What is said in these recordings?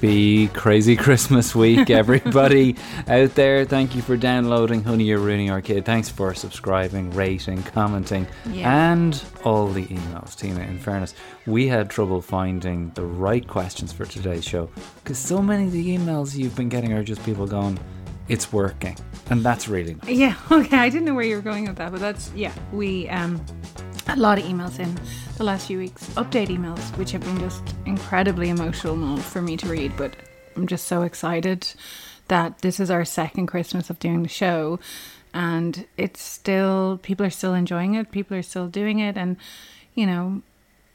Happy crazy Christmas week, everybody out there. Thank you for downloading Honey, You're Ruining Our Kid. Thanks for subscribing, rating, commenting, Yeah. and all the emails. Tina, in fairness, we had trouble finding the right questions for today's show because so many of the emails you've been getting are just people going, it's working. And that's really nice. Yeah, okay. I didn't know where you were going with that, but that's yeah. We um a lot of emails in the last few weeks, update emails, which have been just incredibly emotional for me to read. But I'm just so excited that this is our second Christmas of doing the show, and it's still people are still enjoying it, people are still doing it, and you know.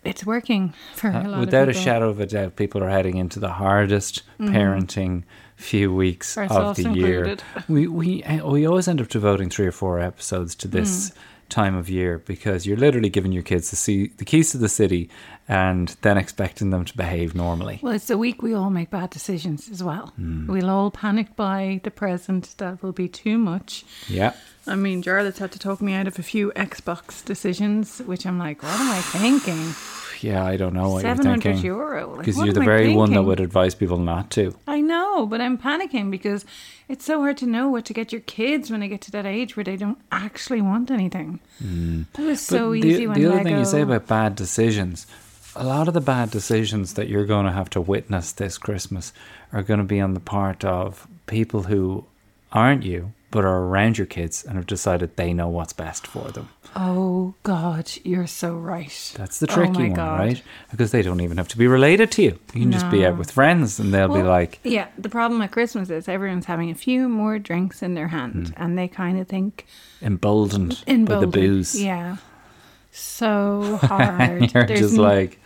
It's working for a Uh, lot without a shadow of a doubt, people are heading into the hardest parenting few weeks of the year. We we uh, we always end up devoting three or four episodes to this time of year because you're literally giving your kids the see the keys to the city and then expecting them to behave normally. Well, it's the week we all make bad decisions as well. Hmm. We'll all panic by the present that will be too much. Yeah. I mean, Jarlath's had to talk me out of a few Xbox decisions, which I'm like, what am I thinking? Yeah, I don't know what you're thinking. euro. Like, Because what you're the very one that would advise people not to. I know, but I'm panicking because it's so hard to know what to get your kids when they get to that age where they don't actually want anything. Mm. It was so But easy the, when the other Lego. thing you say about bad decisions, a lot of the bad decisions that you're going to have to witness this Christmas are going to be on the part of people who aren't you, but are around your kids and have decided they know what's best for them. Oh God, you're so right. That's the Oh tricky my one, God. right? Because they don't even have to be related to you. You can just be out with friends and they'll be like, yeah, the problem at Christmas is everyone's having a few more drinks in their hand, hmm. and they kind of think emboldened, by the booze. Yeah, so hard. You're There's just n- like,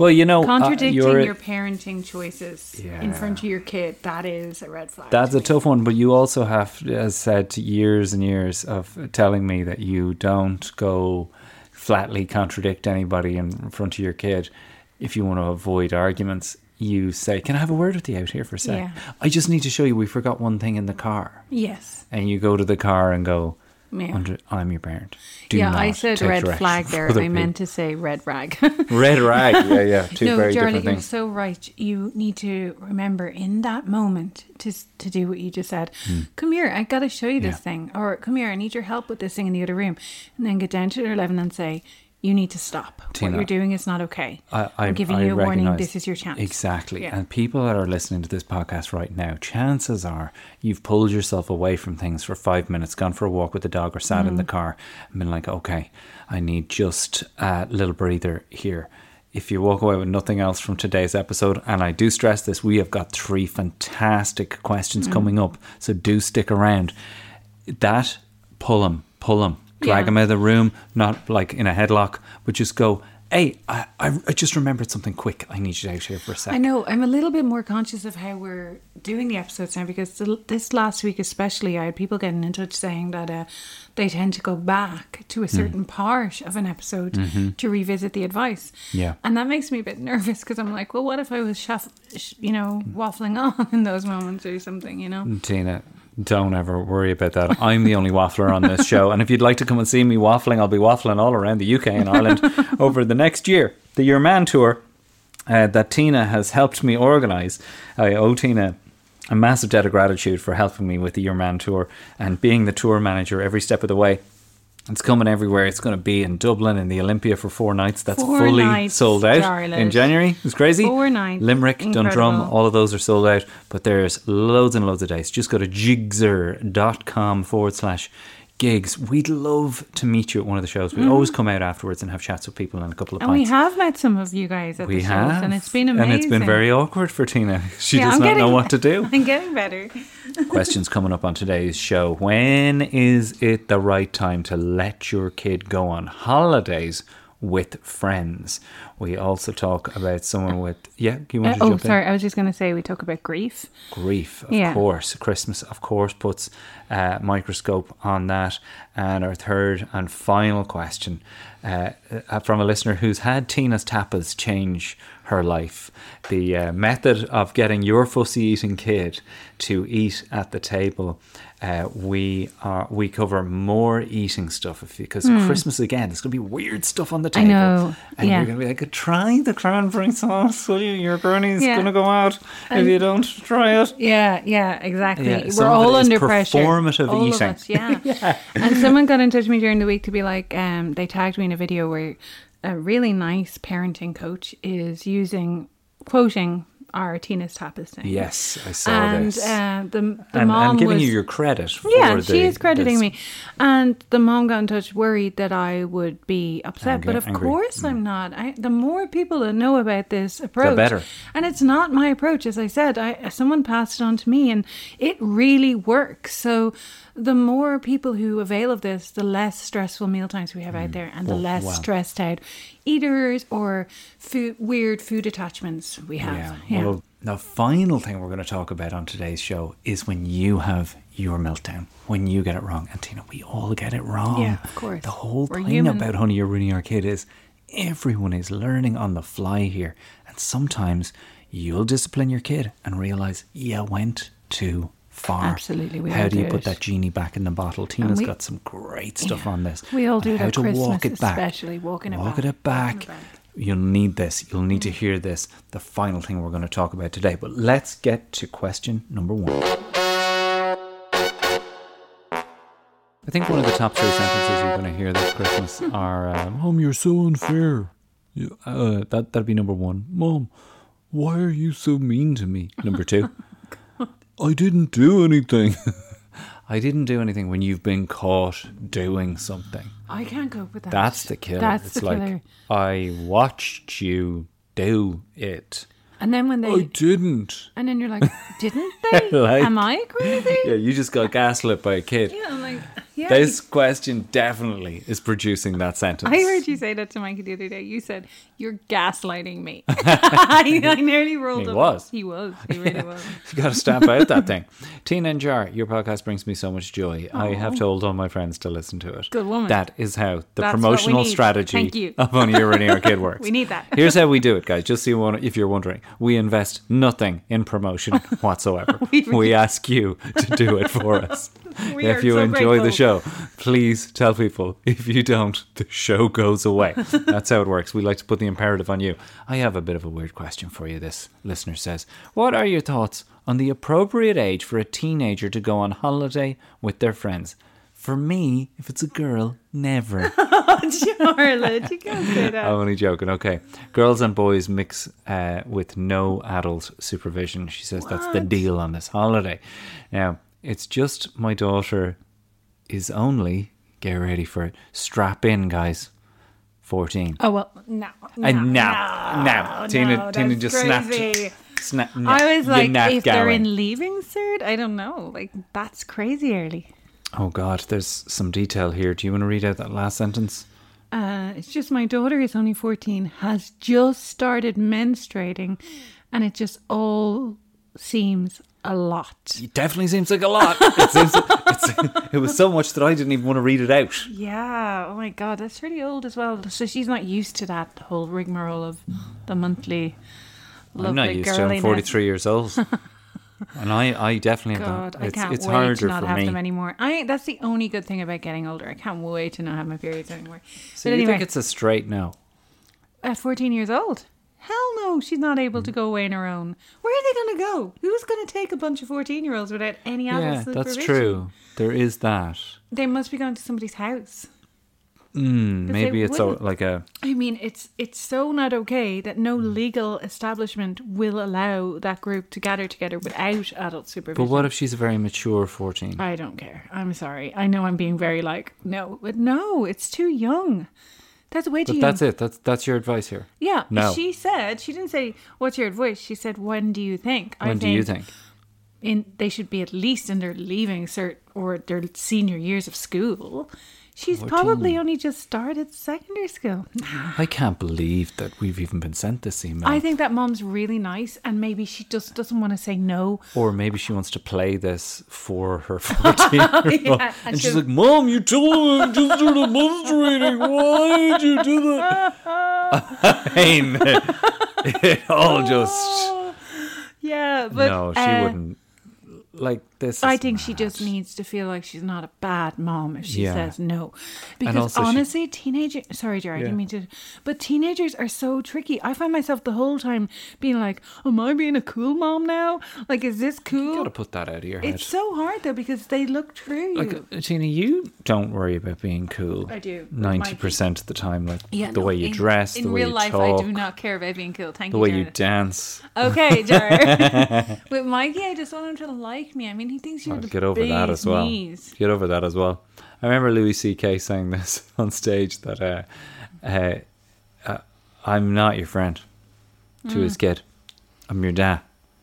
well, you know, uh, contradicting you're- your parenting choices in front of your kid. That is a red flag. That's a me. tough one, but you also have, as said, years and years of telling me that you don't go flatly contradict anybody in front of your kid. If you want to avoid arguments, you say, "Can I have a word with you out here for a sec? Yeah. I just need to show you we forgot one thing in the car." Yes. And you go to the car and go, Yeah. "Under- "I'm your parent." Do yeah, I said red flag there. I meant to say red rag. red rag. Yeah, yeah, two no, very Charlie, different you're so right. You need to remember in that moment to to do what you just said. Come here, I got to show you this Hmm. Yeah. thing, or come here, I need your help with this thing in the other room, and then get down to their level and say, "You need to stop. Tina, what you're doing is not okay. I, I, am giving I you a warning. This is your chance." Exactly. Yeah. And people that are listening to this podcast right now, chances are you've pulled yourself away from things for five minutes, gone for a walk with the dog, or sat in Mm. the car and been like, okay, I need just a little breather here. If you walk away with nothing else from today's episode, and I do stress this, we have got three fantastic questions Mm. coming up, so do stick around. That, pull them, pull them, drag Yeah. them out of the room, not like in a headlock, but just go, hey, I, I, I just remembered something quick. I need you out here for a I second. know. I'm a little bit more conscious of how we're doing the episodes now because the, this last week, especially, I had people getting in touch saying that uh, they tend to go back to a Hmm. certain part of an episode to revisit the advice. Mm-hmm. Yeah. and that makes me a bit nervous because I'm like, well, what if I was, shuff, sh- you know, waffling on in those moments or something, you know? Tina, don't ever worry about that. I'm the only waffler on this show. And if you'd like to come and see me waffling, I'll be waffling all around the UK and Ireland over the next year. The Your Man Tour uh, that Tina has helped me organise. I owe Tina a massive debt of gratitude for helping me with the Your Man Tour and being the tour manager every step of the way. It's coming everywhere. It's going to be in Dublin in the Olympia for four nights. That's Four fully nights, sold out Charlotte. in January. It's crazy. Four nights. Limerick, Dundrum, all of those are sold out. But there's loads and loads of dates. Just go to jigzer.com forward slash gigs. We'd love to meet you at one of the shows. We mm-hmm. always come out afterwards and have chats with people and a couple of. And we have met some of you guys at We the shows, have. and it's been amazing. And it's been very awkward for Tina. She Yeah, does I'm not know what to do. I'm getting better. Questions coming up on today's show. When is it the right time to let your kid go on holidays with friends? We also talk about someone with yeah. You want Uh, to oh, jump in? sorry. I was just going to say we talk about grief. grief, of Yeah. course. Christmas, of course, puts a microscope on that. And our third and final question uh, uh, from a listener who's had Tina's tapas change her life. The uh, method of getting your fussy eating kid to eat at the table uh, we are we cover more eating stuff if, because Christmas again. There's going to be weird stuff on the Hmm. I table. know, and yeah. you're going to be like, try the cranberry sauce, will you? Your granny's Yeah. going to go out if you don't try it. Yeah, yeah, exactly. Yeah, We're all under pressure. performative all eating. Of us, yeah. And someone got in touch with me during the week to be like, um, they tagged me in a video where a really nice parenting coach is using quoting our Tina's tapas thing. Yes, I saw and this. uh, the the and, mom and giving was you your credit. For yeah, the, she is crediting this- me. And the mom got in touch, worried that I would be upset. Angry- but of angry. Mm. course, I'm not. I, the more people that know about this approach, the better. And it's not my approach, as I said. I someone passed it on to me, and it really works. So. The more people who avail of this, the less stressful meal times we have out mm. there, and the Oh, less wow. stressed out eaters or food, weird food attachments we have. Yeah. Yeah. Well, the final thing we're going to talk about on today's show is when you have your meltdown, when you get it wrong. And Tina, we all get it wrong. Yeah, of course. The whole We're thing human. about Honey, You're Ruining Our Kid is everyone is learning on the fly here. And sometimes you'll discipline your kid and realize you went too far. Absolutely, we How do you do put it. that genie back in the bottle? Tina's we- got some great stuff Yeah. on this. We all do how to walk Christmas it back. especially, walking it back, it back. it back. You'll need this. You'll need to hear this. The final thing we're going to talk about today. But let's get to question number one. I think one of the top three sentences you're going to hear this Christmas are uh, Mom, you're so unfair. Uh, that, that'd be number one. Mom, why are you so mean to me? Number two. I didn't do anything. I didn't do anything when you've been caught doing something. I can't cope with that. That's the killer. That's it's the like killer. I watched you do it. And then when they, I didn't. and then you're like, didn't they? Like- Am I crazy? Yeah, you just got gaslit by a kid. Yeah, I'm like, yeah. This question definitely is producing that sentence. I heard you say that to Mikey the other day. You said you're gaslighting me. I, I nearly rolled. He up. was. He was. He really was. You got to stamp out that thing. Tina and Jar, your podcast brings me so much joy. I have told all my friends to listen to it. Good woman. That is how the That's promotional strategy of Honey You're Ruining Kid works. We need that. Here's how we do it, guys. Just so you want, if you're wondering, we invest nothing in promotion whatsoever. We we, ask you to do it for us. We if you so enjoy the show, please tell people. If you don't, the show goes away. That's how it works. We like to put the imperative on you. I have a bit of a weird question for you. This listener says, What are your thoughts on the appropriate age for a teenager to go on holiday with their friends? For me, if it's a girl, never. Charlotte, you can't say that. I'm only joking. Okay. Girls and boys mix uh, with no adult supervision. She says that's the deal on this holiday. Now, it's just my daughter is only, get ready for it, strap in, guys, 14. Oh well, no, no, and now, now, Tina, no, Tina just crazy. snapped. Snap, I was like, if they're in leaving cert, I don't know. Like that's crazy early. Oh, God, there's some detail here. Do you want to read out that last sentence? Uh, it's just my daughter is only 14, has just started menstruating, and it just all seems a lot. It definitely seems like a lot. It, seems, it's, it was so much that I didn't even want to read it out. Yeah, oh my god, that's really old as well. So she's not used to that whole rigmarole of the monthly. I'm not used to. I'm 43 years old, and I, I definitely God, have. I It's, can't it's wait harder to not for have me. them anymore. I that's the only good thing about getting older. I can't wait to not have my periods anymore. So but you anyway, think it's a straight no? at 14 years old. Hell no, she's not able Mm. to go away on her own. Where are they going to go? Who's going to take a bunch of 14 year olds without any adult Yeah, that's true. There is that. They must be going to somebody's house. Mm, maybe it's a, like a. I mean, it's it's so not okay that no legal establishment will allow that group to gather together without adult supervision. But what if she's a very mature 14? I don't care. I'm sorry. I know I'm being very like no, but no, it's too young. That's way too But young. that's it. That's that's your advice here. Yeah. No. She said she didn't say what's your advice. She said when do you think? When do you think? in they should be at least in their leaving cert or their senior years of school. She's probably only just started secondary school. I can't believe that we've even been sent this email. I think that mom's really nice, and maybe she just doesn't want to say no. or maybe she wants to play this for her 14 year old. Yeah, and and she's like, Mom, you told me just started menstruating. Why did you do that? I mean, it all just. Yeah, but no, she uh, wouldn't. Like, this. Is I think she just needs to feel like she's not a bad mom if she Yeah. says no. Because also she- honestly, teenagers. Sorry, Jerry, I didn't mean to. But teenagers are so tricky. I find myself the whole time being like, "Am I being a cool mom now? Like, is this cool?" You gotta put that out of your head. It's so hard though because they look through you. like Tina, you don't worry about being cool. I do, Ninety percent of the time, like yeah, the no, way you in, dress, In the way real you life, talk, I do not care about being cool. Thank the you. The way you dance. Okay, Jared. With Mikey, I just want him to like me. I mean, he thinks you're I'll the get over that as well. knees. Get over that as well. I remember Louis C.K. saying this on stage that uh, uh, uh, I'm not your friend to Mm. his kid. I'm your dad.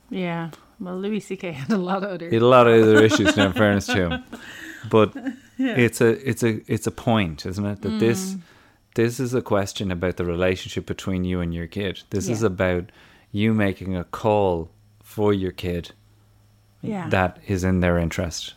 Yeah. Well, Louis C.K. had a lot of other. He had a lot of other issues now, in fairness to him. But it's a it's a it's a point, isn't it? That this Mm. this is a question about the relationship between you and your kid. This is about you making a call for your kid yeah. that is in their interest.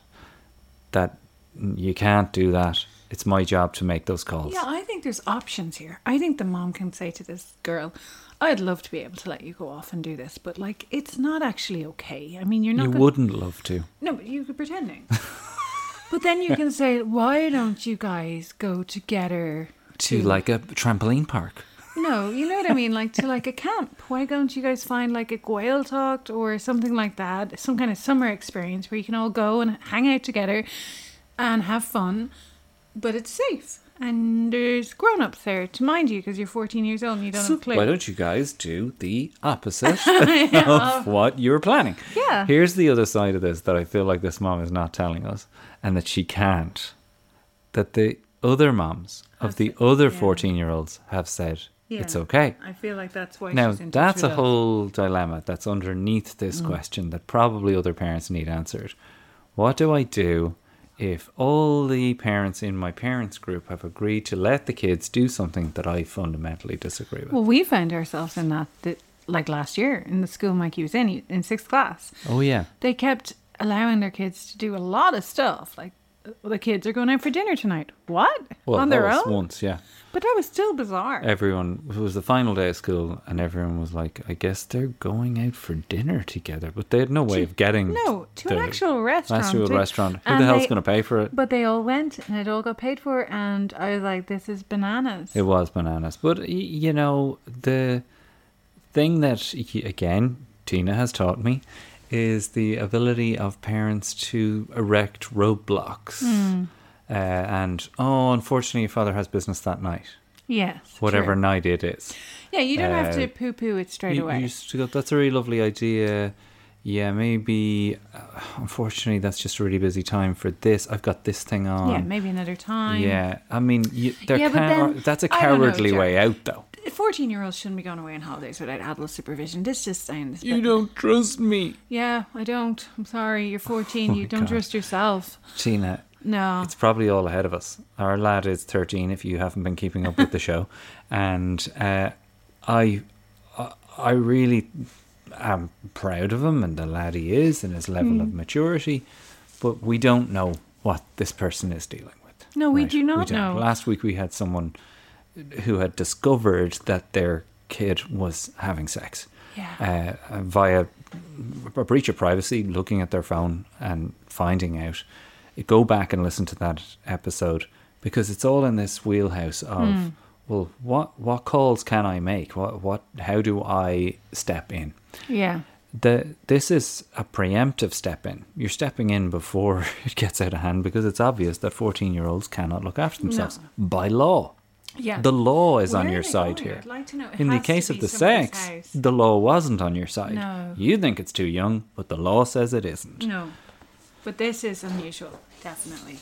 That you can't do that. It's my job to make those calls. Yeah, I think there's options here. I think the mom can say to this girl, I'd love to be able to let you go off and do this, but like it's not actually okay. I mean, you're not you gonna- wouldn't love to. No, but you could pretending. but then you can say, why don't you guys go together To like a trampoline park. No, you know what I mean? Like to like a camp. Why don't you guys find like a Gaeltacht or something like that? Some kind of summer experience where you can all go and hang out together and have fun, but it's safe. And there's grown ups there to mind you because you're 14 years old and you don't have a clue. Why don't you guys do the opposite of what you were planning? Yeah. Here's the other side of this that I feel like this mom is not telling us, and that she can't. That the other moms of the other 14 year olds have said it's okay. I feel like that's why Now, she's in touch that's a whole dilemma that's underneath this Mm. question that probably other parents need answered. What do I do if all the parents in my parents group have agreed to let the kids do something that I fundamentally disagree with? Well, we found ourselves in that, that like last year in the school Mikey was in, in sixth class. oh, yeah. they kept allowing their kids to do a lot of stuff. Like the kids are going out for dinner tonight. What? Well, On their own? once, yeah. But that was still bizarre. Everyone, it was the final day of school, and everyone was like, I guess they're going out for dinner together. But they had no way To- of getting. no, to an actual restaurant. Actual too. restaurant. Who the hell's going to pay for it? But they all went and it all got paid for. And I was like, this is bananas. It was bananas. But, you know, the thing that, again, Tina has taught me is the ability of parents to erect roadblocks. Hmm. Uh, and, oh, unfortunately, your father has business that night. yes. Whatever true. night it is. Yeah, you don't have Uh, to poo poo it straight you, away. you go, that's a really lovely idea. Yeah, maybe. Uh, unfortunately, that's just a really busy time for this. I've got this thing on. yeah, maybe another time. Yeah, I mean, you, there Yeah, can, then- that's a don't know, cowardly way out, though. 14 year olds shouldn't be going away on holidays without adult supervision. This just sounds. You don't trust me, Yeah, I don't. I'm sorry. You're 14. Oh you don't God. trust yourself. Tina. No. It's probably all ahead of us. Our lad is 13. If you haven't been keeping up with the show, and uh, I, I- really am proud of him and the lad he is and his level Hmm. of maturity, but we don't know what this person is dealing with. No, we do not don't. know. Last week we had someone who had discovered that their kid was having sex Yeah. uh, via a breach of privacy, looking at their phone and finding out. Go back and listen to that episode because it's all in this wheelhouse of Hmm. well, what what calls can I make? What what how do I step in? yeah. The this is a preemptive step in. You're stepping in before it gets out of hand because it's obvious that 14 year olds cannot look after themselves by law. Yeah. The law is Where on your side going? here. Like. In the case of the sex, house. the law wasn't on your side. No. You think it's too young, but the law says it isn't. No. But this is unusual, definitely.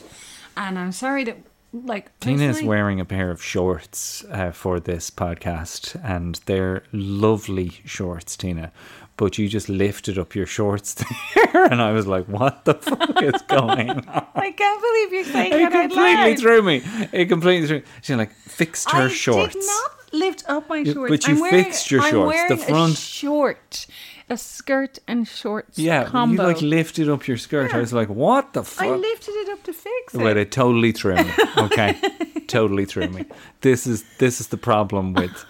And I'm sorry that, like, Tina is wearing a pair of shorts uh, for this podcast, and they're lovely shorts, Tina. But you just lifted up your shorts there, and I was like, "What the fuck is going on?" I can't believe you're saying It that out completely threw me. It completely threw. Me. She like fixed her shorts. I shorts. did not lift up my shorts. but you I'm wearing, fixed your I'm shorts. The front- short, a skirt and shorts Yeah, combo. you like lifted up your skirt. I was like, "What the fuck?" I lifted it up to fix it. Well, it totally threw me. Okay. totally threw me. This is this is the problem with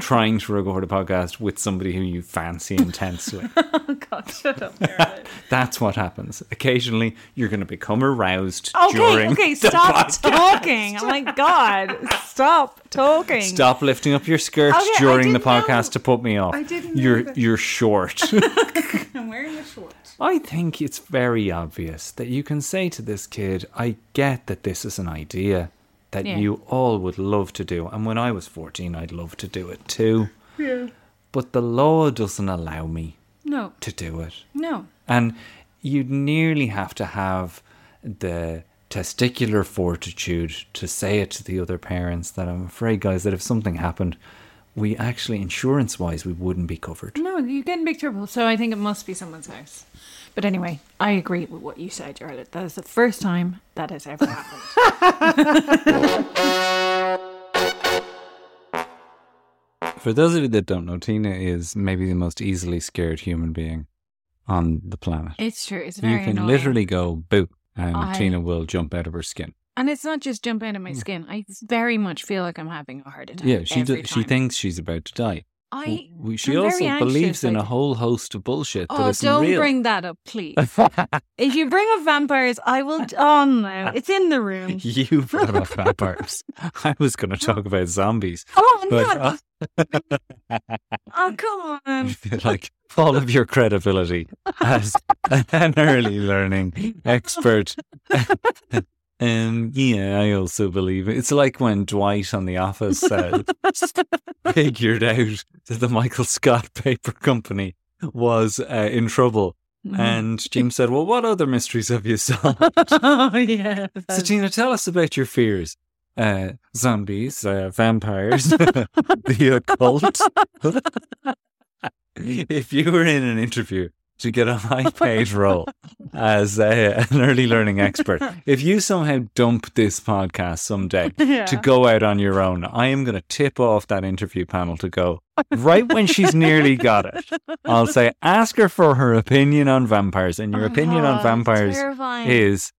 trying to record a podcast with somebody who you fancy intensely. Oh God, shut up. That's what happens. Occasionally, you're going to become aroused Okay, during. okay, stop podcast. talking. Oh my God, stop talking. Stop lifting up your skirt Okay, during the didn't know. podcast to put me off. I didn't You're you're short. I'm wearing a short. I think it's very obvious that you can say to this kid, I get that this is an idea that Yeah. you all would love to do. And when I was 14, I'd love to do it too. Yeah. But the law doesn't allow me No, to do it. no. And you'd nearly have to have the testicular fortitude to say it to the other parents that I'm afraid, guys, that if something happened, we actually, insurance wise, we wouldn't be covered. No, you get in big trouble. So I think it must be someone's house. But anyway, I agree with what you said, Charlotte. That is the first time that has ever happened. For those of you that don't know, Tina is maybe the most easily scared human being on the planet. It's true. It's very You can annoying. literally go boo, and I- Tina will jump out of her skin. And it's not just jump out of my mm. skin. I very much feel like I'm having a heart attack. Yeah, she do, she thinks she's about to die. I. We- she I'm also believes in a whole host of bullshit Oh, don't real. bring that up, please. if you bring up vampires, I will. Oh no, it's in the room. you brought up vampires. I was going to talk about zombies. Oh But, no! oh come on! like all of your credibility as an early learning expert. Um, yeah, I also believe it. It's like when Dwight on The Office uh, figured out that the Michael Scott Paper Company was uh, in trouble. Mm-hmm. And Jim said, Well, what other mysteries have you solved? oh yeah. So, Tina, tell us about your fears. Uh, zombies, uh, vampires, the occult. if you were in an interview to get a high paid role as uh, an early learning expert, if you somehow dump this podcast someday Yeah. to go out on your own, I am going to tip off that interview panel to go right when she's nearly got it. I'll say, ask her for her opinion on vampires. And your opinion on Oh, vampires is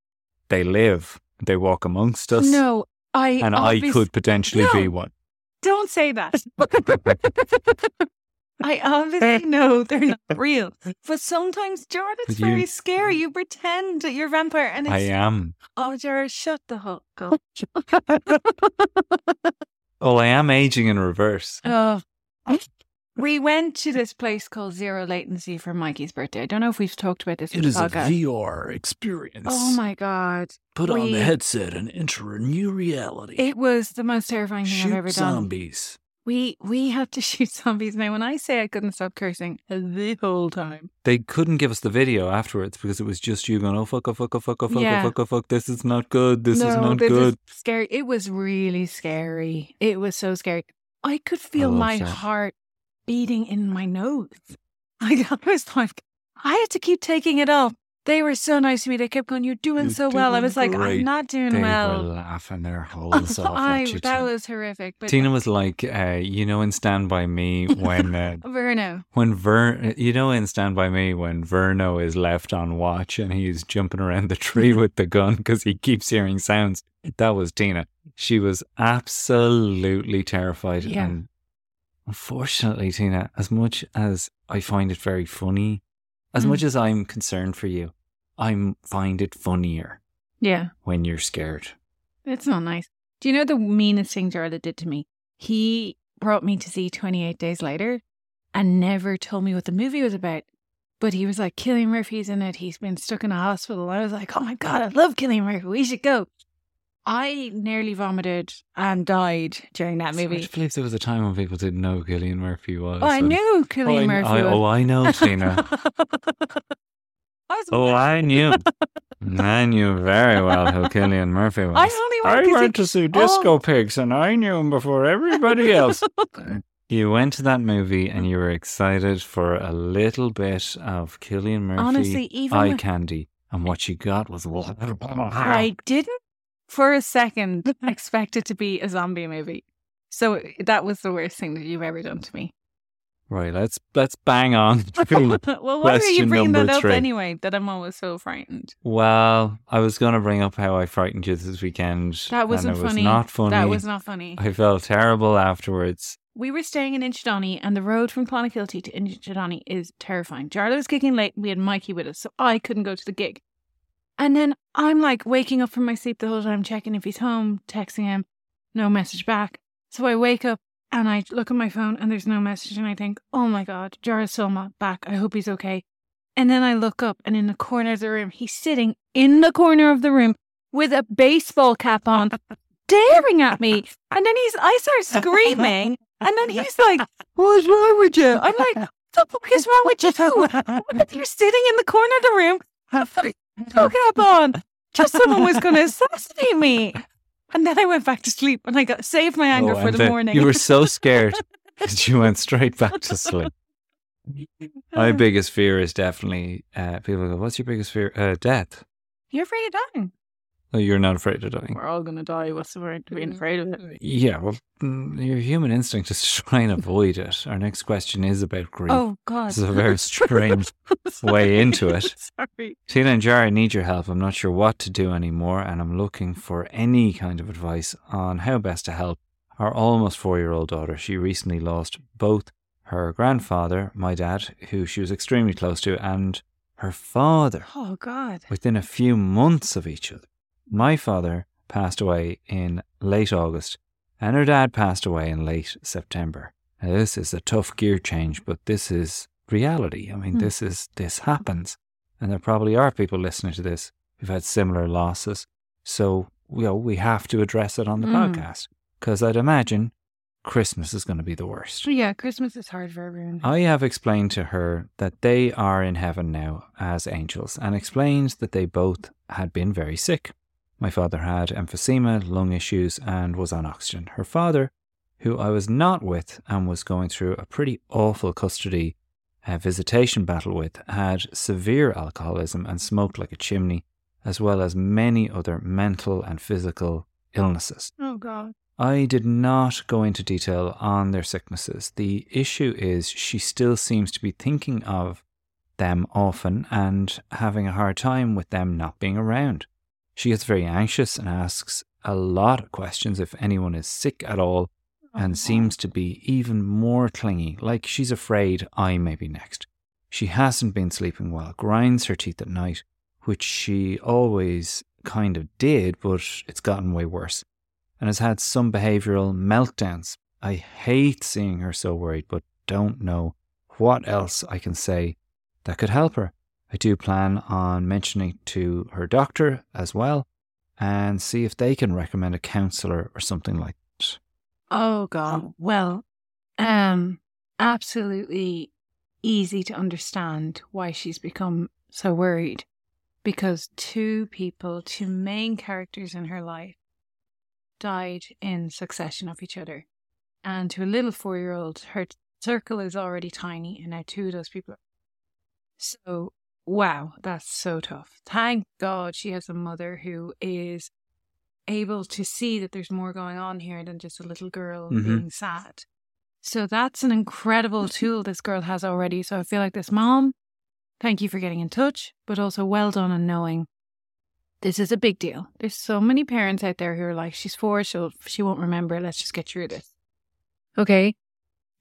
they live, they walk amongst us, No, I and I could potentially be No. one. Don't say that. I obviously know they're not real, but sometimes, Jared, it's very scary. You pretend that you're a vampire, and it's I am. oh, Jared, shut the fuck up. Well, I am aging in reverse. oh. We went to this place called Zero Latency for Mikey's birthday. I don't know if we've talked about this in the podcast. VR experience. oh my god! Put on the headset and enter a new reality. It was the most terrifying thing Shoot I've ever done. zombies. We we had to shoot zombies. Now, when I say I couldn't stop cursing the whole time, They couldn't give us the video afterwards because it was just you going, oh, fuck, oh, fuck, oh, fuck, oh, fuck, oh, Yeah. oh, fuck, oh, fuck, this is not good, this is not this good. is scary. It was really scary. It was so scary. I could feel love my that. heart beating in my nose. Like, I was like, I had to keep taking it off. They were so nice to me. They kept going, "You're doing You're so well." I doing was like, "I'm not doing They well." were laughing their holes off I, at you. that Tina. was horrific. But Tina was like, uh, you know, in Stand By Me when uh, Verno. when Ver, you know, in Stand By Me when Verno is left on watch and he's jumping around the tree with the gun because he keeps hearing sounds. That was Tina. She was absolutely terrified. Yeah. And unfortunately, Tina, as much as I find it very funny, as Mm. much as I'm concerned for you, I find it funnier Yeah, when you're scared. it's not nice. Do you know the meanest thing Jarlath did to me? He brought me to see 28 Days Later and never told me what the movie was about. But he was like, Cillian Murphy's in it. He's been stuck in a hospital. I was like, oh my God, I love Cillian Murphy. We should go. I nearly vomited and died during that movie. I believe there was a time when people didn't know who Cillian Murphy was. Oh, I knew Oh, Cillian I, Murphy I- was. oh, I know, Tina. I was Oh, I knew. I knew very well who Cillian Murphy was. I only went I 'cause went he- to see Disco Oh. Pigs and I knew him before everybody else. you went to that movie and you were excited for a little bit of Cillian Murphy Honestly, even eye with- candy. And what you got was I didn't for a second expect it to be a zombie movie. So that was the worst thing that you've ever done to me. Right, let's let's bang on. well, why are you bringing that up three. anyway? That I'm always so frightened. well, I was going to bring up how I frightened you this weekend. That wasn't it was funny. not funny. That was not funny. I felt terrible afterwards. We were staying in Inchydoney, and the road from Clonakilty to Inchydoney is terrifying. Jarlath was kicking late, and we had Mikey with us, so I couldn't go to the gig. And then I'm like waking up from my sleep the whole time, checking if he's home, texting him, no message back. So I wake up and I look at my phone, and there's no message, and I think, oh my god, still not back. I hope he's okay. And then I look up, and in the corner of the room, he's sitting in the corner of the room with a baseball cap on, staring at me. And then he's, I start screaming. And then he's like, What's wrong with you? I'm like, What the fuck is wrong with you? You're sitting in the corner of the room, with a fucking baseball cap on. Just someone was going to assassinate me. And then I went back to sleep and I got saved my anger Oh, for the morning. You were so scared that you went straight back to sleep. My biggest fear is definitely uh, people go, "What's your biggest fear?" Uh, death. You're afraid of dying. Oh, you're not afraid of dying. We're all going to die. What's the word? Being afraid of it. Yeah, well, mm, your human instinct is to try and avoid it. Our next question is about grief. Oh, God. This is a very strange way into it. Sorry. Tina and Jar, I need your help. I'm not sure what to do anymore, and I'm looking for any kind of advice on how best to help our almost four year old daughter. She recently lost both her grandfather, my dad, who she was extremely close to, and her father Oh, God. within a few months of each other. My father passed away in late August, and her dad passed away in late September. Now, this is a tough gear change, but this is reality. I mean, Hmm. this is this happens, and there probably are people listening to this who've had similar losses. So, you know, we have to address it on the Mm. podcast because I'd imagine Christmas is going to be the worst. Yeah, Christmas is hard for everyone. I have explained to her that they are in heaven now as angels and explained that they both had been very sick. My father had emphysema, lung issues, and was on oxygen. Her father, who I was not with and was going through a pretty awful custody uh, visitation battle with, had severe alcoholism and smoked like a chimney, as well as many other mental and physical illnesses. oh, God. I did not go into detail on their sicknesses. The issue is she still seems to be thinking of them often and having a hard time with them not being around. She gets very anxious and asks a lot of questions if anyone is sick at all and oh, seems to be even more clingy, like she's afraid I may be next. She hasn't been sleeping well, grinds her teeth at night, which she always kind of did, but it's gotten way worse and has had some behavioural meltdowns. I hate seeing her so worried, but don't know what else I can say that could help her. I do plan on mentioning it to her doctor as well and see if they can recommend a counsellor or something like that. Oh God. Well, um, absolutely easy to understand why she's become so worried because two people, two main characters in her life, died in succession of each other. And to a little four year old, her circle is already tiny, and now two of those people. So, wow, that's so tough. Thank God she has a mother who is able to see that there's more going on here than just a little girl Mhm. being sad. So that's an incredible tool this girl has already. So I feel like this mom, thank you for getting in touch, but also well done on knowing this is a big deal. There's so many parents out there who are like, she's four, she'll she won't remember. Let's just get through this. Okay.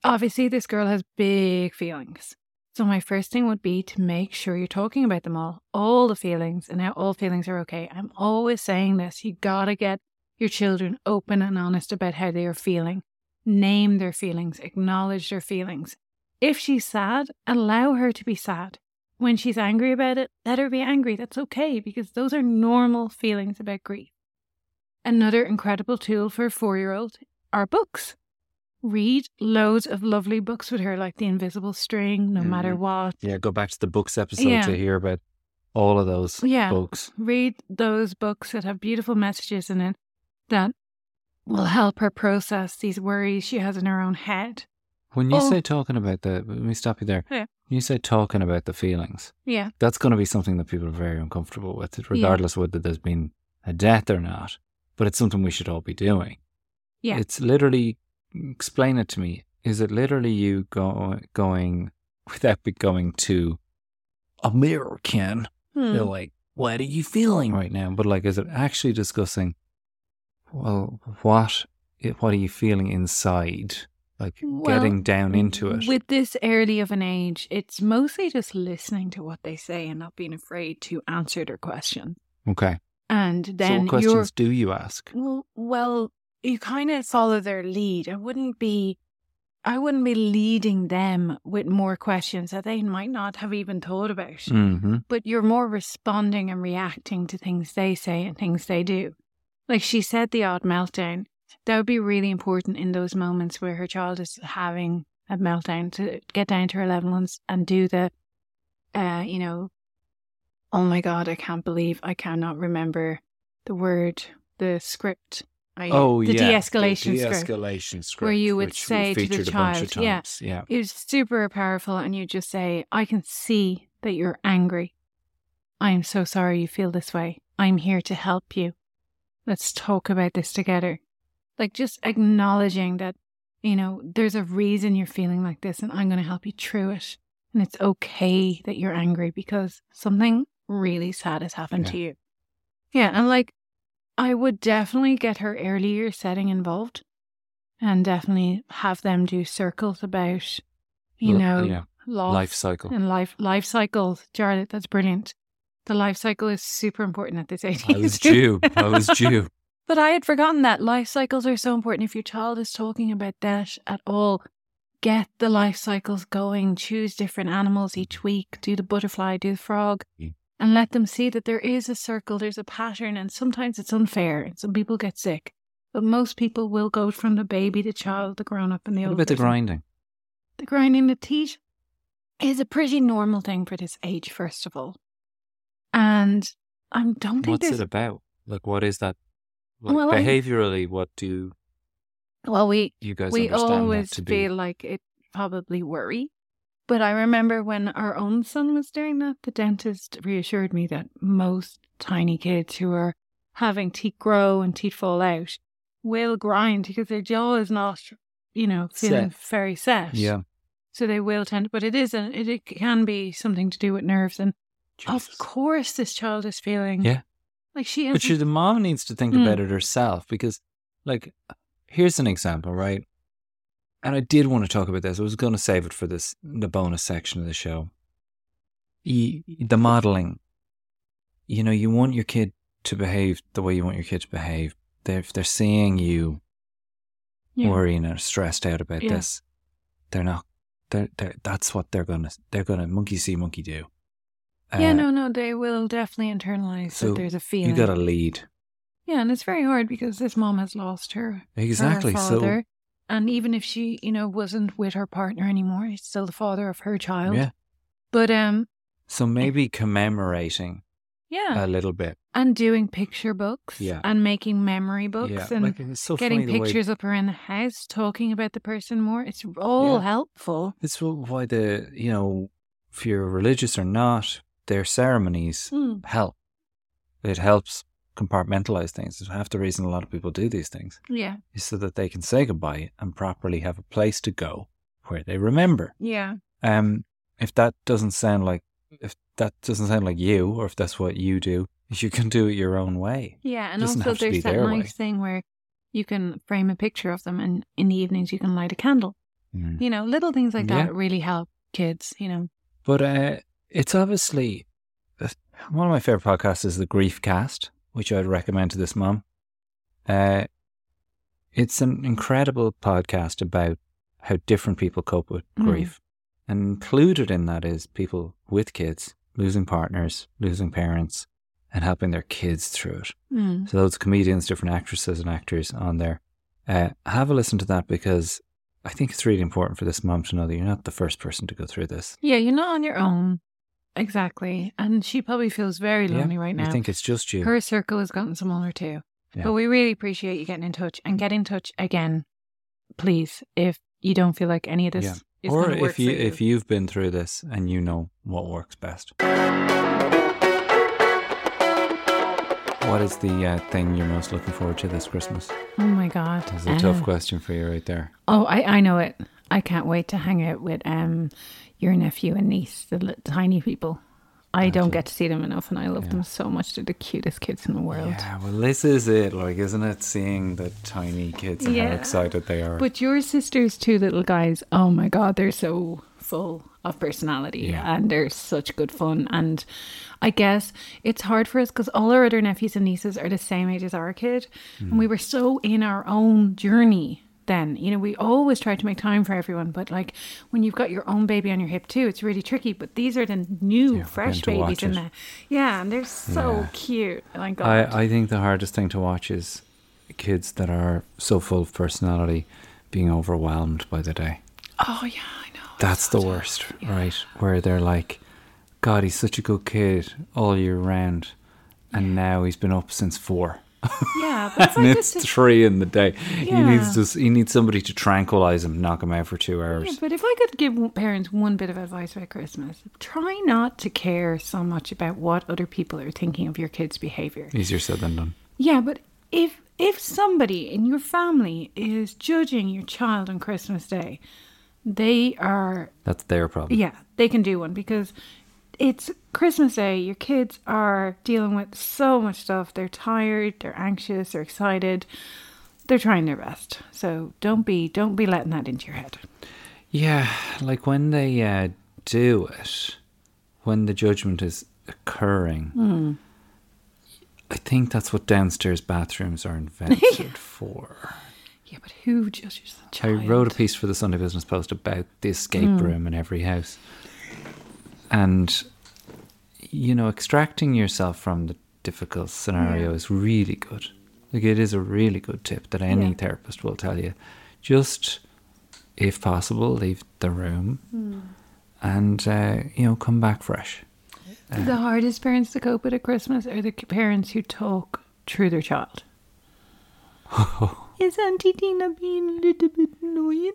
Obviously, this girl has big feelings. So my first thing would be to make sure you're talking about them all, all the feelings, and how all feelings are okay. I'm always saying this. You gotta get your children open and honest about how they are feeling. Name their feelings, acknowledge their feelings. If she's sad, allow her to be sad. When she's angry about it, let her be angry. That's okay because those are normal feelings about grief. Another incredible tool for a four year old are books. Read loads of lovely books with her, like The Invisible String, no matter Mhm. what. Yeah, go back to the books episode Yeah. to hear about all of those Yeah. books. Read those books that have beautiful messages in it that will help her process these worries she has in her own head. When you Oh. say talking about the, let me stop you there. Yeah. When You say talking about the feelings. Yeah. That's going to be something that people are very uncomfortable with, regardless of whether there's been a death or not. But it's something we should all be doing. Yeah. It's literally, explain it to me is it literally you go, going without becoming too American? Hmm. They're like, what are you feeling right now? But like, is it actually discussing? Well, what what are you feeling inside? Like Well, getting down into it. With this early of an age, it's mostly just listening to what they say and not being afraid to answer their question. okay. And so then what questions do you ask? Well, well, you kind of follow their lead. I wouldn't be, I wouldn't be leading them with more questions that they might not have even thought about. Mm-hmm. But you're more responding and reacting to things they say and things they do. Like she said, the odd meltdown. That would be really important in those moments where her child is having a meltdown to get down to her level and, and do the, uh, you know, oh my God, I can't believe I cannot remember the word, the script. I, Oh the yeah, de-escalation the de-escalation script, Where you would say to the featured a bunch of child, yeah. yeah, It was super powerful, and you just say, I can see that you're angry. I'm so sorry you feel this way. I'm here to help you. Let's talk about this together. Like just acknowledging that, you know, there's a reason you're feeling like this, and I'm going to help you through it. And it's okay that you're angry because something really sad has happened Yeah. to you. Yeah. And like, I would definitely get her earlier setting involved and definitely have them do circles about, you L- know, yeah. life cycle. and life life cycles. Charlotte, that's brilliant. The life cycle is super important at this age. I was due. I was due. But I had forgotten that life cycles are so important. If your child is talking about that at all, get the life cycles going. Choose different animals each week. Do the butterfly, do the frog, Mm. And let them see that there is a circle, there's a pattern, and sometimes it's unfair. And some people get sick, but most people will go from the baby, the child, the grown up, and the What old about the grinding? The grinding the teeth is a pretty normal thing for this age, first of all. And I don't think What's it about? Like, what is that? Like, Well, behaviorally, what do well, we you guys we understand always to be? feel like it probably worry. But I remember when our own son was doing that, the dentist reassured me that most tiny kids who are having teeth grow and teeth fall out will grind because their jaw is not, you know, feeling Set. very set. yeah. So they will tend, but it is a, it, it can be something to do with nerves. And Jesus. of course, this child is feeling Yeah. like she But sure, the mom needs to think Mm. about it herself because, like, here's an example, right? And I did want to talk about this. I was going to save it for this the bonus section of the show. The modeling. You know, you want your kid to behave the way you want your kid to behave. They're, if they're seeing you Yeah. worrying or stressed out about Yeah. this, they're not. They're, they're, that's what they're gonna. They're gonna monkey see, monkey do. yeah, Uh, no, no, they will definitely internalize so that there's a feeling. You got to lead. Yeah, and it's very hard because this mom has lost her Exactly. Her so and even if she, you know, wasn't with her partner anymore, he's still the father of her child. yeah. But um, So maybe commemorating yeah, a little bit. and doing picture books. Yeah. and making memory books yeah, and like so getting the way- pictures up around the house, talking about the person more. It's all Yeah. helpful. It's wh- why the you know, if you're religious or not, their ceremonies Mm. help. It helps compartmentalize things. It's half the reason a lot of people do these things Yeah, is so that they can say goodbye and properly have a place to go where they remember. yeah, Um, if that doesn't sound like if that doesn't sound like you, or if that's what you do, you can do it your own way. yeah. And also, have to be there's that nice way. thing where you can frame a picture of them, and in the evenings you can light a candle. Mm. You know, little things like Yeah. that really help kids. You know, But uh, it's obviously uh, one of my favorite podcasts is the Grief Cast, which I'd recommend to this mom. Uh, it's an incredible podcast about how different people cope with Mm. grief, and included in that is people with kids losing partners, losing parents, and helping their kids through it. Mm. So those comedians, different actresses and actors on there. Uh, have a listen to that because I think it's really important for this mom to know that you're not the first person to go through this. Yeah, you're not on your own. Exactly. And she probably feels very Yeah, lonely right now. I think it's just you. Her circle has gotten smaller too. Yeah. But we really appreciate you getting in touch and get in touch again, please, if you don't feel like any of this Yeah. is or if you, you. if you've been through this and you know what works best. What is the uh, thing you're most looking forward to this Christmas? oh my God. That's a tough Uh, question for you right there. Oh, I, I know it. I can't wait to hang out with um your nephew and niece, the li- tiny people. I don't get to see them enough, and I love them so much. They're the cutest kids in the world. Yeah, well, this is it, like, isn't it? Seeing the tiny kids and Yeah. how excited they are. But your sister's two little guys, oh my god, they're so full of personality Yeah. and they're such good fun. And I guess it's hard for us because all our other nephews and nieces are the same age as our kid, and we were so in our own journey. Then you know we always try to make time for everyone, but like when you've got your own baby on your hip too, it's really tricky. But these are the new Yeah, fresh again, to watch babies in there, yeah, and they're so Yeah. cute. God, I, I think the hardest thing to watch is kids that are so full of personality being overwhelmed by the day. oh yeah, I know. That's the worst, right? Where they're like, God, he's such a good kid all year round, and now he's been up since four. Yeah, but it's and like it's this- three in the day. He needs to. He needs somebody to tranquilize him, knock him out for two Yeah, hours. but if I could give parents one bit of advice about Christmas, try not to care so much about what other people are thinking of your kids' behavior. Easier said than done. Yeah, but if if somebody in your family is judging your child on Christmas Day, they are That's their problem. yeah, they can do one because it's Christmas Day. Your kids are dealing with so much stuff. They're tired, they're anxious, they're excited. They're trying their best. So don't be don't be letting that into your head. Yeah, like when they uh, do it, when the judgment is occurring, Hmm. I think that's what downstairs bathrooms are invented for. Yeah, but who judges the I wrote a piece for the Sunday Business Post about the escape Hmm. room in every house. And, you know, extracting yourself from the difficult scenario is really good. Like, it is a really good tip that any Yeah. therapist will tell you. Just, if possible, leave the room Hmm. and, uh, you know, come back fresh. The hardest parents to cope with at Christmas are the parents who talk through their child. Is Auntie Tina being a little bit annoying?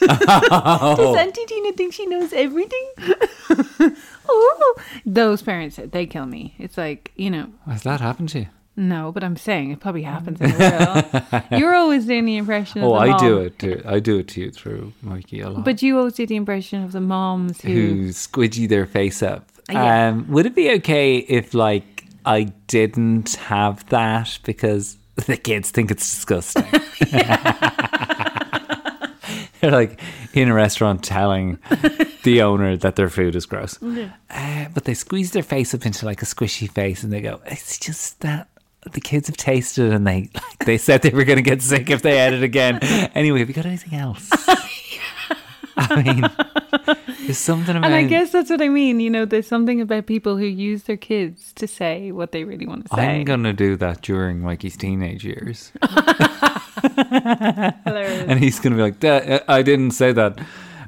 Does Auntie Tina think she knows everything? oh, those parents, they kill me. It's like, you know, Has that happened to you? no, but I'm saying it probably happens in the real. You're always doing the impression of Oh, the I do it too. I do it to you through Mikey a lot. But you always do the impression of the moms who. who squidgy their face up. Yeah. Um, would it be okay if, like, I didn't have that because the kids think it's disgusting? They're like in a restaurant telling the owner that their food is gross. Uh, but they squeeze their face up into like a squishy face and they go, it's just that the kids have tasted it and they like, they said they were going to get sick if they ate it again. Anyway, have you got anything else? I mean, there's something about And I guess that's what I mean. You know, there's something about people who use their kids to say what they really want to say. I'm gonna do that during Mikey's teenage years, and he's gonna be like, "Dad, uh, "I didn't say that."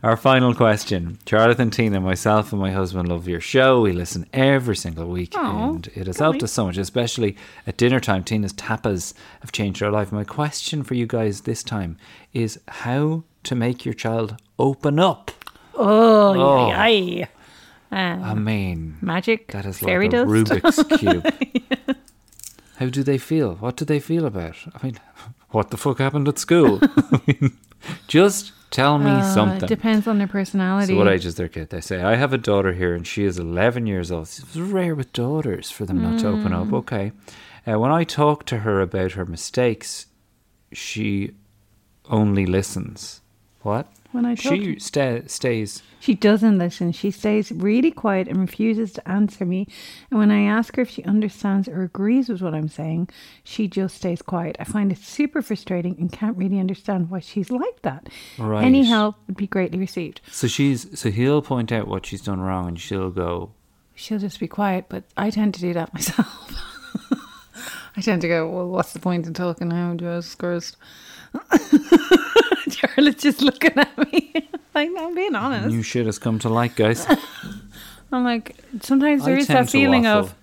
Our final question: Jarlath and Tina, myself and my husband love your show. We listen every single week, Aw, and it has helped us so much, especially at dinner time. Tina's tapas have changed our life. My question for you guys this time is how to make your child open up. Oh, Oh. yeah, yeah. Um, I mean, magic, That is fairy like a dust. Rubik's cube. How do they feel? What do they feel about? I mean, what the fuck happened at school? I mean, just tell me Uh, something. It depends on their personality. So what age is their kid? They say, I have a daughter here and she is 11 years old. It's rare with daughters for them not to open Mm. up. Okay. Uh, when I talk to her about her mistakes, she only listens. What? When I talk she sta stays. She doesn't listen. She stays really quiet and refuses to answer me. And when I ask her if she understands or agrees with what I'm saying, she just stays quiet. I find it super frustrating and can't really understand why she's like that. Right. Any help would be greatly received. So she's so he'll point out what she's done wrong and she'll go, She'll just be quiet, but I tend to do that myself. I tend to go, well, what's the point in talking now, Jesus Christ? Jarlath's just looking at me. like, I'm being honest. New shit has come to light, guys. I'm like, sometimes there I is that feeling waffle. of,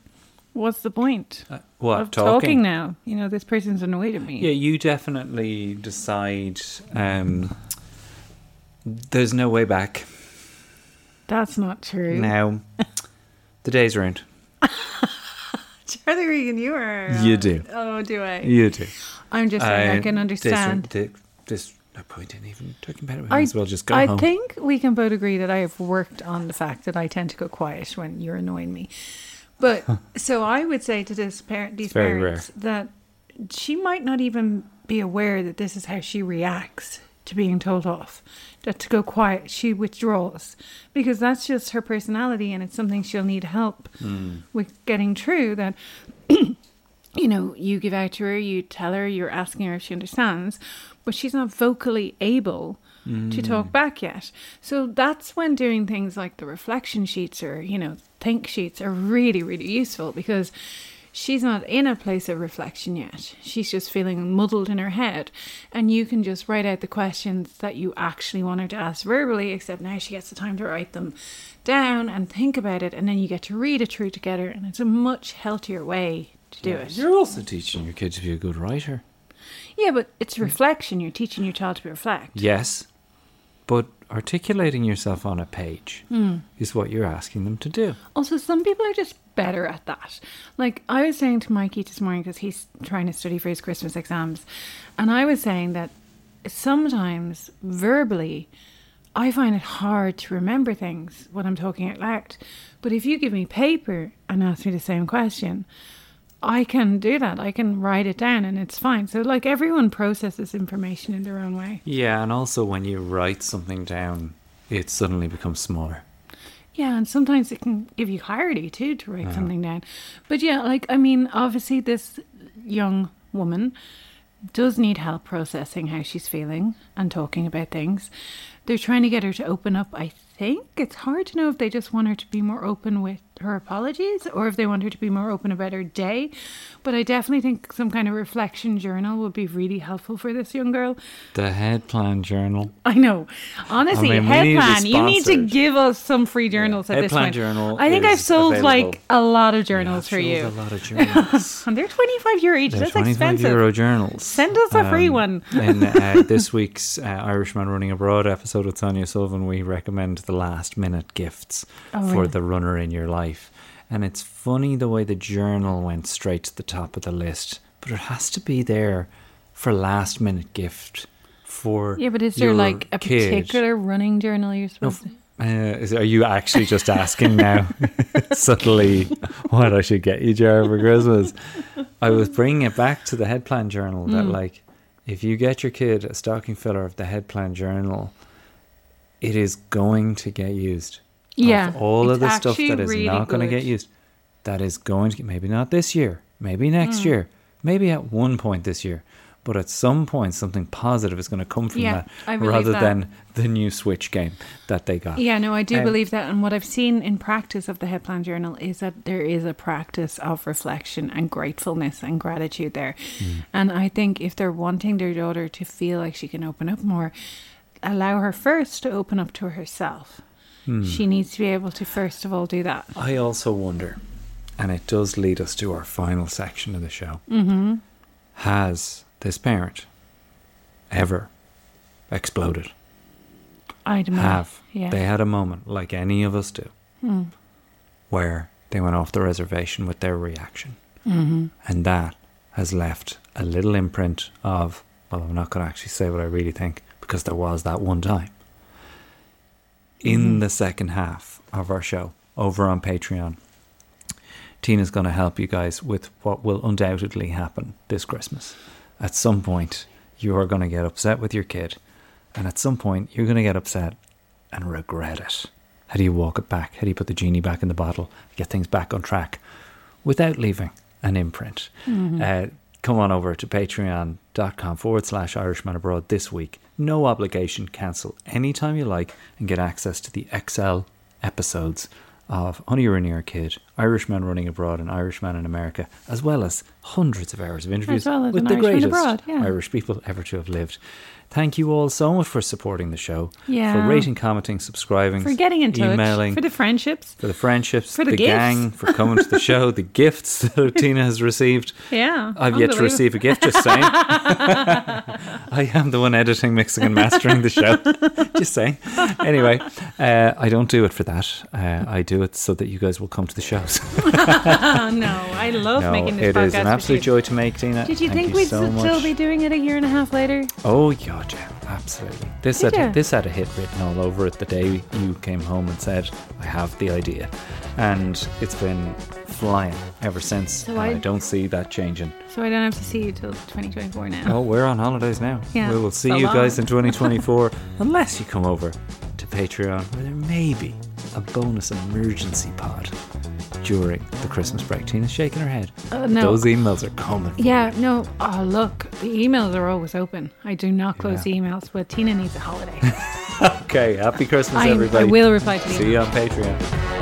what's the point Uh, what of talking? now? You know, this person's annoyed at me. Yeah, you definitely decide. Um, there's no way back That's not true. now. the day's round. Jarlath Regan, you are. You do. Oh, do I? You do. I'm just saying, I Uh, can understand. thi- This, No point in even talking about it. We I, as well just go I home. think we can both agree that I have worked on the fact that I tend to go quiet when you're annoying me. But so I would say to this parent, these parents, that she might not even be aware that this is how she reacts to being told off. That to go quiet, she withdraws because that's just her personality, and it's something she'll need help hmm. with getting through. That you know, you give out to her, you tell her, you're asking her if she understands, but she's not vocally able to mm. talk back yet. So that's when doing things like the reflection sheets or, you know, think sheets are really, really useful because she's not in a place of reflection yet. She's just feeling muddled in her head. And you can just write out the questions that you actually want her to ask verbally, except now she gets the time to write them down and think about it. And then you get to read it through together. And it's a much healthier way to do it. You're also teaching your kid to be a good writer. Yeah, but it's reflection. You're teaching your child to be reflect. Yes, but articulating yourself on a page Hmm. is what you're asking them to do. Also, some people are just better at that. Like I was saying to Mikey this morning because he's trying to study for his Christmas exams, and I was saying that sometimes verbally, I find it hard to remember things when I'm talking out loud. But if you give me paper and ask me the same question, I can do that. I can write it down and it's fine. So, like, everyone processes information in their own way. Yeah, and also when you write something down, it suddenly becomes smaller. Yeah, and sometimes it can give you clarity too to write something down. But yeah, like I mean, obviously this young woman does need help processing how she's feeling and talking about things. They're trying to get her to open up, I think. It's hard to know if they just want her to be more open with her apologies or if they want her to be more open about her day. But I definitely think some kind of reflection journal would be really helpful for this young girl. The head plan journal. I know. Honestly, I mean, we need to be Headplan, you need to give us some free journals at this point. journal I think I've sold available. like a lot of journals for Yeah, you. A lot of journals. And they're 25 euro each. They're That's 25 expensive. euro journals. Send us a free Um, one. in uh, this week's uh, Irishman Running Abroad episode with Sonia O'Sullivan, we recommend the last minute gifts Oh, for the runner in your life. And it's funny the way the journal went straight to the top of the list, but it has to be there for last minute gift for Yeah, but is there your like a kid. particular running journal you're supposed to? Uh, is, are you actually just asking now, subtly, what I should get you, Jar, for Christmas? I was bringing it back to the head plan journal that, Hmm. like, if you get your kid a stocking filler of the head plan journal, it is going to get used. Yeah, Of all of the stuff that is really not going to get used, that is going to get, maybe not this year, maybe next Hmm. year, maybe at one point this year. But at some point, something positive is going to come from Yeah, that, rather that. than the new Switch game that they got. Yeah, no, I do Um, believe that. And what I've seen in practice of the Head Plan Journal is that there is a practice of reflection and gratefulness and gratitude there. And I think if they're wanting their daughter to feel like she can open up more, allow her first to open up to herself. She needs to be able to, first of all, do that. I also wonder, and it does lead us to our final section of the show. Mm-hmm. Has this parent ever exploded? I'd imagine. Have Yeah. they had a moment like any of us do, where they went off the reservation with their reaction, mm-hmm. and that has left a little imprint of. Well, I'm not going to actually say what I really think because there was that one time. In the second half of our show over on Patreon, Tina's going to help you guys with what will undoubtedly happen this Christmas. At some point, you are going to get upset with your kid, and at some point, you're going to get upset and regret it. How do you walk it back? How do you put the genie back in the bottle, get things back on track without leaving an imprint? Uh, come on over to patreon.com forward slash Irishman Abroad this week. No obligation, cancel anytime you like and get access to the XL episodes of Honey You're Ruining Kid, Irishman Running Abroad, and Irishman in America, as well as hundreds of hours of interviews well with the Irishman greatest abroad, yeah. Irish people ever to have lived. Thank you all so much for supporting the show, Yeah. for rating, commenting, subscribing, For getting in touch. emailing, For the friendships. for the friendships, For the the, gang, for coming to the show, the gifts that Tina has received. Yeah. I've yet to receive a gift, just saying. I am the one editing, mixing, and mastering the show. just saying. Anyway, uh, I don't do it for that. Uh, I do it so that you guys will come to the shows. Oh, no, I love no, making this podcast. Is an with absolute joy to make, Tina. Did you Thank think we'd so s- much. still be doing it a year and a half later? Oh, yeah, yeah. Absolutely. This Did had you? this had a hit written all over it the day you came home and said, "I have the idea," and it's been flying ever since. So and I- I don't see that changing. So I don't have to see you till 2024 now. Oh, we're on holidays now. Yeah, we will see so you guys in 2024, unless you come over to Patreon, where there may be a bonus emergency pod during the Christmas break. Tina's shaking her head. Uh, no. Those emails are coming. Yeah, no. Oh, look, the emails are always open. I do not close Yeah. emails, but Tina needs a holiday. Okay, happy Christmas, I, everybody. I will reply to you. See you on Patreon.